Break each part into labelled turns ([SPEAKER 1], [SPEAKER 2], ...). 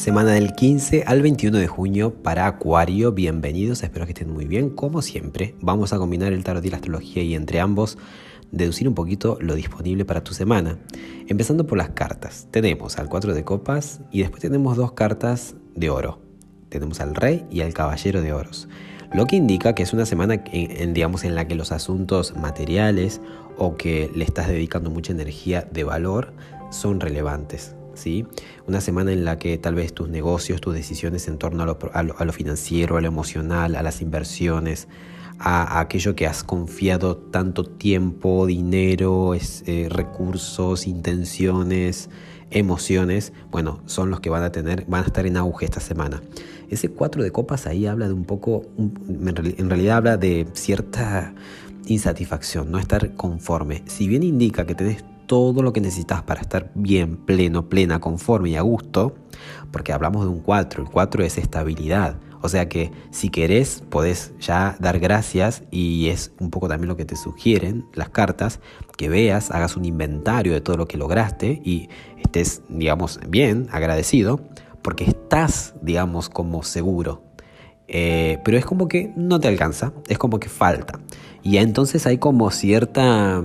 [SPEAKER 1] Semana del 15 al 21 de junio para Acuario. Bienvenidos, espero que estén muy bien. Como siempre, vamos a combinar el tarot y la astrología y entre ambos deducir un poquito lo disponible para tu semana. Empezando por las cartas. Tenemos al 4 de copas y después tenemos dos cartas de oro. Tenemos al rey y al caballero de oros. Lo que indica que es una semana en, digamos, en la que los asuntos materiales o que le estás dedicando mucha energía de valor son relevantes. Una semana en la que tal vez tus negocios, tus decisiones en torno a lo, financiero, a lo emocional, a las inversiones, a, aquello que has confiado tanto tiempo, dinero, eh, recursos, intenciones, emociones, bueno, son los que van a tener, van a estar en auge esta semana. Ese 4 de copas ahí habla de un poco, en realidad habla de cierta insatisfacción, no estar conforme. Si bien indica que tenés todo lo que necesitas para estar bien, pleno, plena, conforme y a gusto, porque hablamos de un 4, el 4 es estabilidad. O sea que si querés, podés ya dar gracias y es un poco también lo que te sugieren las cartas, que veas, hagas un inventario de todo lo que lograste y estés, digamos, bien, agradecido, porque estás, digamos, como seguro. Eh, pero es como que no te alcanza, es como que falta. Y entonces hay como cierta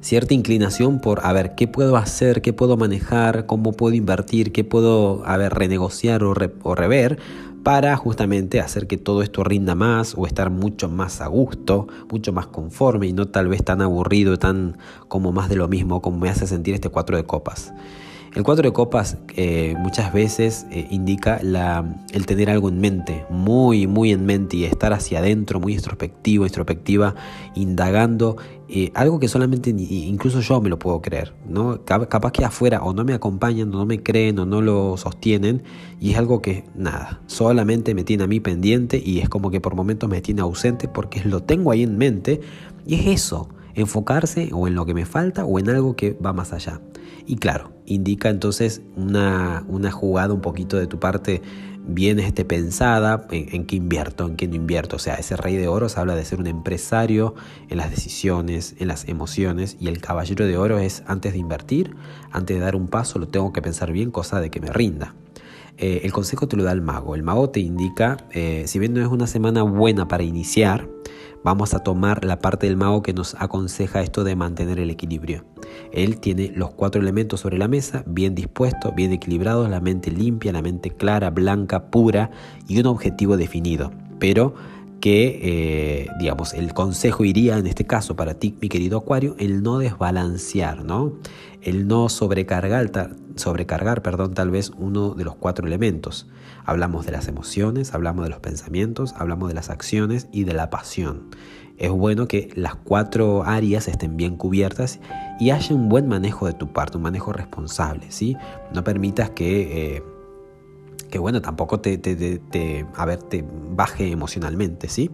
[SPEAKER 1] cierta inclinación por, a ver, ¿qué puedo hacer? ¿Qué puedo manejar? ¿Cómo puedo invertir? ¿Qué puedo, a renegociar o rever? para justamente hacer que todo esto rinda más o estar mucho más a gusto, mucho más conforme y no tal vez tan aburrido, tan como más de lo mismo como me hace sentir este cuatro de copas. El cuatro de copas eh, muchas veces eh, indica el tener algo en mente, muy, muy en mente y estar hacia adentro, muy introspectivo, introspectiva, indagando, eh, algo que solamente incluso yo me lo puedo creer, ¿no? Capaz que afuera o no me acompañan, o no me creen, o no lo sostienen, y es algo que nada, solamente me tiene a mí pendiente y es como que por momentos me tiene ausente porque lo tengo ahí en mente, y es eso, enfocarse o en lo que me falta o en algo que va más allá. Y claro, indica entonces una, jugada un poquito de tu parte bien este, pensada en, qué invierto, en qué no invierto. O sea, ese rey de oros habla de ser un empresario en las decisiones, en las emociones. Y el caballero de oro es antes de invertir, antes de dar un paso, lo tengo que pensar bien, cosa de que me rinda. Eh, el consejo te lo da el mago. El mago te indica, eh, si bien no es una semana buena para iniciar, vamos a tomar la parte del mago que nos aconseja esto de mantener el equilibrio. Él tiene los cuatro elementos sobre la mesa, bien dispuestos, bien equilibrados, la mente limpia, la mente clara, blanca, pura y un objetivo definido. Pero que, eh, digamos, el consejo iría en este caso para ti, mi querido Acuario, el no desbalancear, ¿no? El no sobrecargar, sobrecargar, perdón, tal vez uno de los cuatro elementos. Hablamos de las emociones, hablamos de los pensamientos, hablamos de las acciones y de la pasión. Es bueno que las cuatro áreas estén bien cubiertas y haya un buen manejo de tu parte, un manejo responsable, ¿sí? No permitas que... Eh, que bueno, tampoco te, te, a ver, te baje emocionalmente, ¿sí?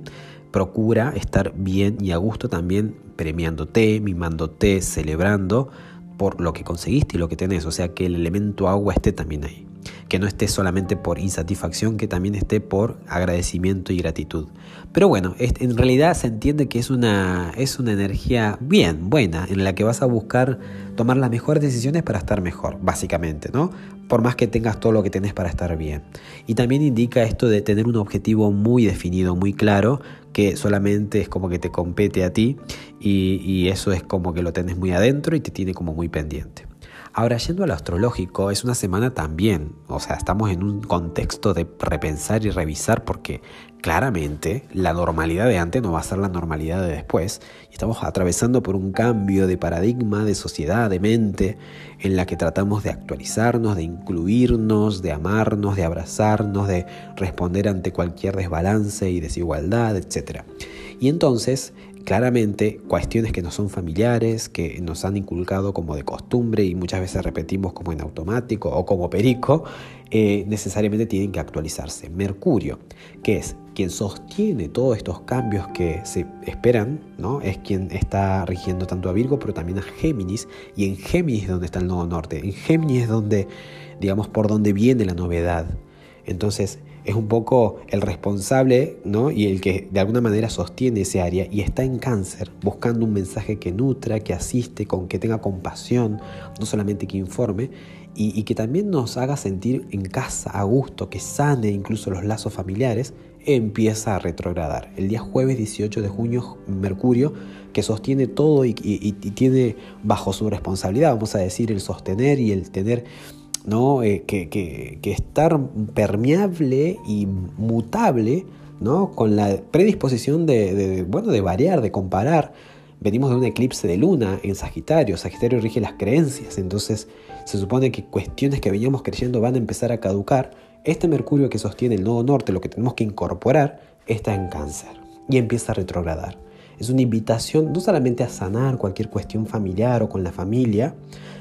[SPEAKER 1] Procura estar bien y a gusto también premiándote, mimándote, celebrando por lo que conseguiste y lo que tenés, o sea que el elemento agua esté también ahí que no esté solamente por insatisfacción, que también esté por agradecimiento y gratitud. Pero bueno, en realidad se entiende que es una, es una energía bien, buena, en la que vas a buscar tomar las mejores decisiones para estar mejor, básicamente, ¿no? Por más que tengas todo lo que tenés para estar bien. Y también indica esto de tener un objetivo muy definido, muy claro, que solamente es como que te compete a ti y, y eso es como que lo tenés muy adentro y te tiene como muy pendiente. Ahora, yendo al astrológico, es una semana también, o sea, estamos en un contexto de repensar y revisar porque claramente la normalidad de antes no va a ser la normalidad de después y estamos atravesando por un cambio de paradigma, de sociedad, de mente, en la que tratamos de actualizarnos, de incluirnos, de amarnos, de abrazarnos, de responder ante cualquier desbalance y desigualdad, etc. Y entonces Claramente, cuestiones que no son familiares, que nos han inculcado como de costumbre y muchas veces repetimos como en automático o como perico, eh, necesariamente tienen que actualizarse. Mercurio, que es quien sostiene todos estos cambios que se esperan, ¿no? es quien está rigiendo tanto a Virgo, pero también a Géminis, y en Géminis es donde está el nodo norte, en Géminis es donde, digamos, por donde viene la novedad. Entonces, es un poco el responsable ¿no? y el que de alguna manera sostiene ese área y está en cáncer buscando un mensaje que nutra, que asiste, con que tenga compasión, no solamente que informe y, y que también nos haga sentir en casa, a gusto, que sane incluso los lazos familiares, empieza a retrogradar. El día jueves 18 de junio, Mercurio, que sostiene todo y, tiene bajo su responsabilidad, vamos a decir, el sostener y el tener ¿no? Eh, que, que, estar permeable y mutable ¿no? con la predisposición de, de, bueno, de variar, de comparar. Venimos de un eclipse de luna en Sagitario, Sagitario rige las creencias, entonces se supone que cuestiones que veníamos creyendo van a empezar a caducar. Este Mercurio que sostiene el nodo norte, lo que tenemos que incorporar, está en cáncer y empieza a retrogradar. Es una invitación no solamente a sanar cualquier cuestión familiar o con la familia,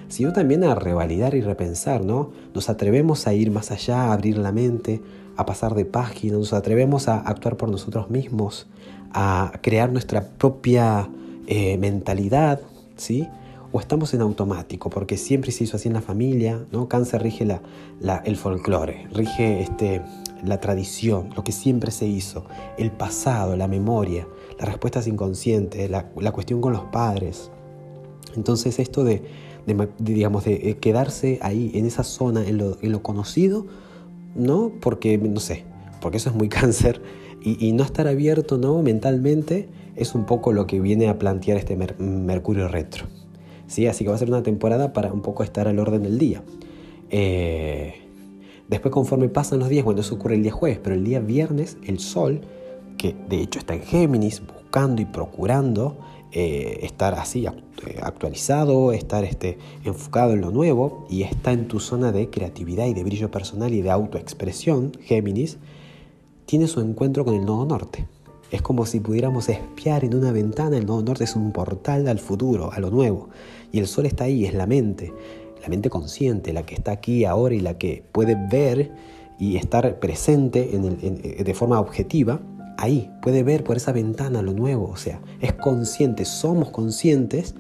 [SPEAKER 1] sino también a revalidar y repensar, ¿no? Nos atrevemos a ir más allá, a abrir la mente, a pasar de página, nos atrevemos a actuar por nosotros mismos, a crear nuestra propia eh, mentalidad, ¿sí? O estamos en automático, porque siempre se hizo así en la familia, ¿no? Cáncer rige la, el folclore, rige este, la tradición, lo que siempre se hizo, el pasado, la memoria, las respuestas inconscientes, la, la cuestión con los padres. Entonces esto de de, digamos, de eh, quedarse ahí en esa zona, en lo, en lo, conocido, ¿no? Porque, no sé, porque eso es muy cáncer y, y, no estar abierto, ¿no? Mentalmente es un poco lo que viene a plantear este Mercurio retro. ¿Sí? Así que va a ser una temporada para un poco estar al orden del día. Eh, después conforme pasan los días, bueno, eso ocurre el día jueves, pero el día viernes el Sol, que de hecho está en Géminis, buscando y procurando eh, estar así eh, actualizado, estar este, enfocado en lo nuevo y está en tu zona de creatividad y de brillo personal y de autoexpresión, Géminis, tiene su encuentro con el nodo norte. Es como si pudiéramos espiar en una ventana, el nodo norte es un portal al futuro, a lo nuevo, y el sol está ahí, es la mente, la mente consciente, la que está aquí ahora y la que puede ver y estar presente en el, de forma objetiva ahí, puede ver por esa ventana lo nuevo, o sea, es consciente, somos conscientes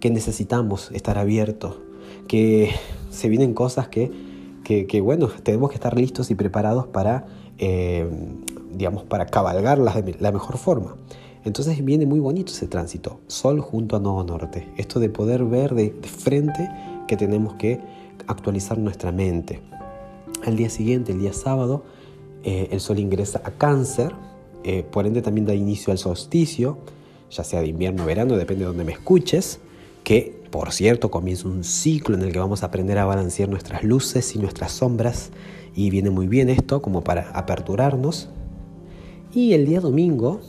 [SPEAKER 1] que necesitamos estar abiertos, que se vienen cosas que, que, bueno, tenemos que estar listos y preparados para, eh, digamos, para cabalgarlas de la mejor forma. Entonces viene muy bonito ese tránsito, Sol junto a Nodo Norte, esto de poder ver de, frente que tenemos que actualizar nuestra mente. Al día siguiente, el día sábado, eh, el Sol ingresa a Cáncer, eh, por ende también da inicio al solsticio, ya sea de invierno o verano, depende de donde me escuches, que por cierto comienza un ciclo en el que vamos a aprender a balancear nuestras luces y nuestras sombras y viene muy bien esto como para aperturarnos. Y el día domingo,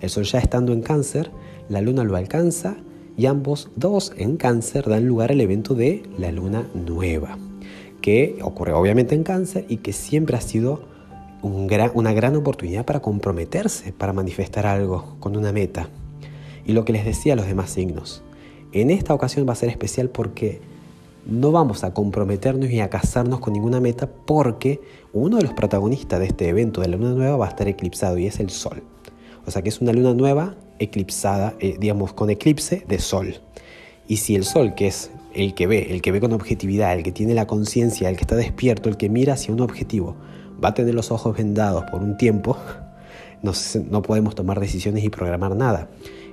[SPEAKER 1] el sol ya estando en cáncer, la luna lo alcanza y ambos dos en cáncer dan lugar al evento de la luna nueva, que ocurre obviamente en cáncer y que siempre ha sido una gran oportunidad para comprometerse, para manifestar algo con una meta. Y lo que les decía a los demás signos, en esta ocasión va a ser especial porque no vamos a comprometernos y a casarnos con ninguna meta porque uno de los protagonistas de este evento de la luna nueva va a estar eclipsado y es el sol. O sea que es una luna nueva eclipsada, eh, digamos, con eclipse de sol. Y si el sol, que es el que ve, el que ve con objetividad, el que tiene la conciencia, el que está despierto, el que mira hacia un objetivo, va a tener los ojos vendados por un tiempo, no, no podemos tomar decisiones y programar nada.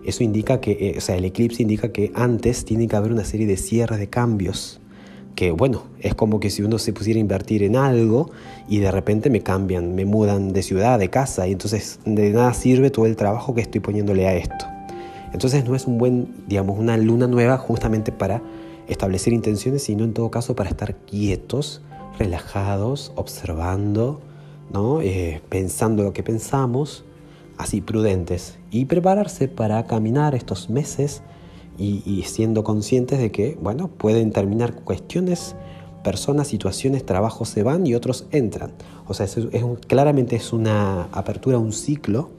[SPEAKER 1] Eso indica que, eh, o sea, el eclipse indica que antes tiene que haber una serie de cierres, de cambios, que bueno, es como que si uno se pusiera a invertir en algo y de repente me cambian, me mudan de ciudad, de casa, y entonces de nada sirve todo el trabajo que estoy poniéndole a esto. Entonces no es un buen, digamos, una luna nueva justamente para establecer intenciones, sino en todo caso para estar quietos relajados, observando, ¿no? Eh, pensando lo que pensamos, así prudentes, y prepararse para caminar estos meses y, siendo conscientes de que, bueno, pueden terminar cuestiones, personas, situaciones, trabajos se van y otros entran. O sea, es, claramente es una apertura, un ciclo,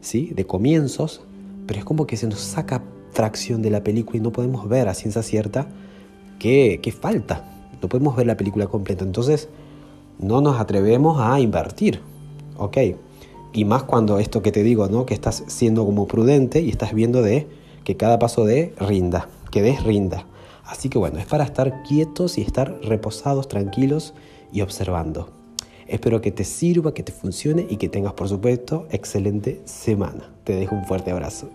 [SPEAKER 1] ¿sí? De comienzos, pero es como que se nos saca fracción de la película y no podemos ver a ciencia cierta qué, qué falta, no podemos ver la película completa. Entonces, no nos atrevemos a invertir. ¿Ok? Y más cuando esto que te digo, ¿no? Que estás siendo como prudente y estás viendo de que cada paso de rinda, que des rinda. Así que bueno, es para estar quietos y estar reposados, tranquilos y observando. Espero que te sirva, que te funcione y que tengas, por supuesto, excelente semana. Te dejo un fuerte abrazo.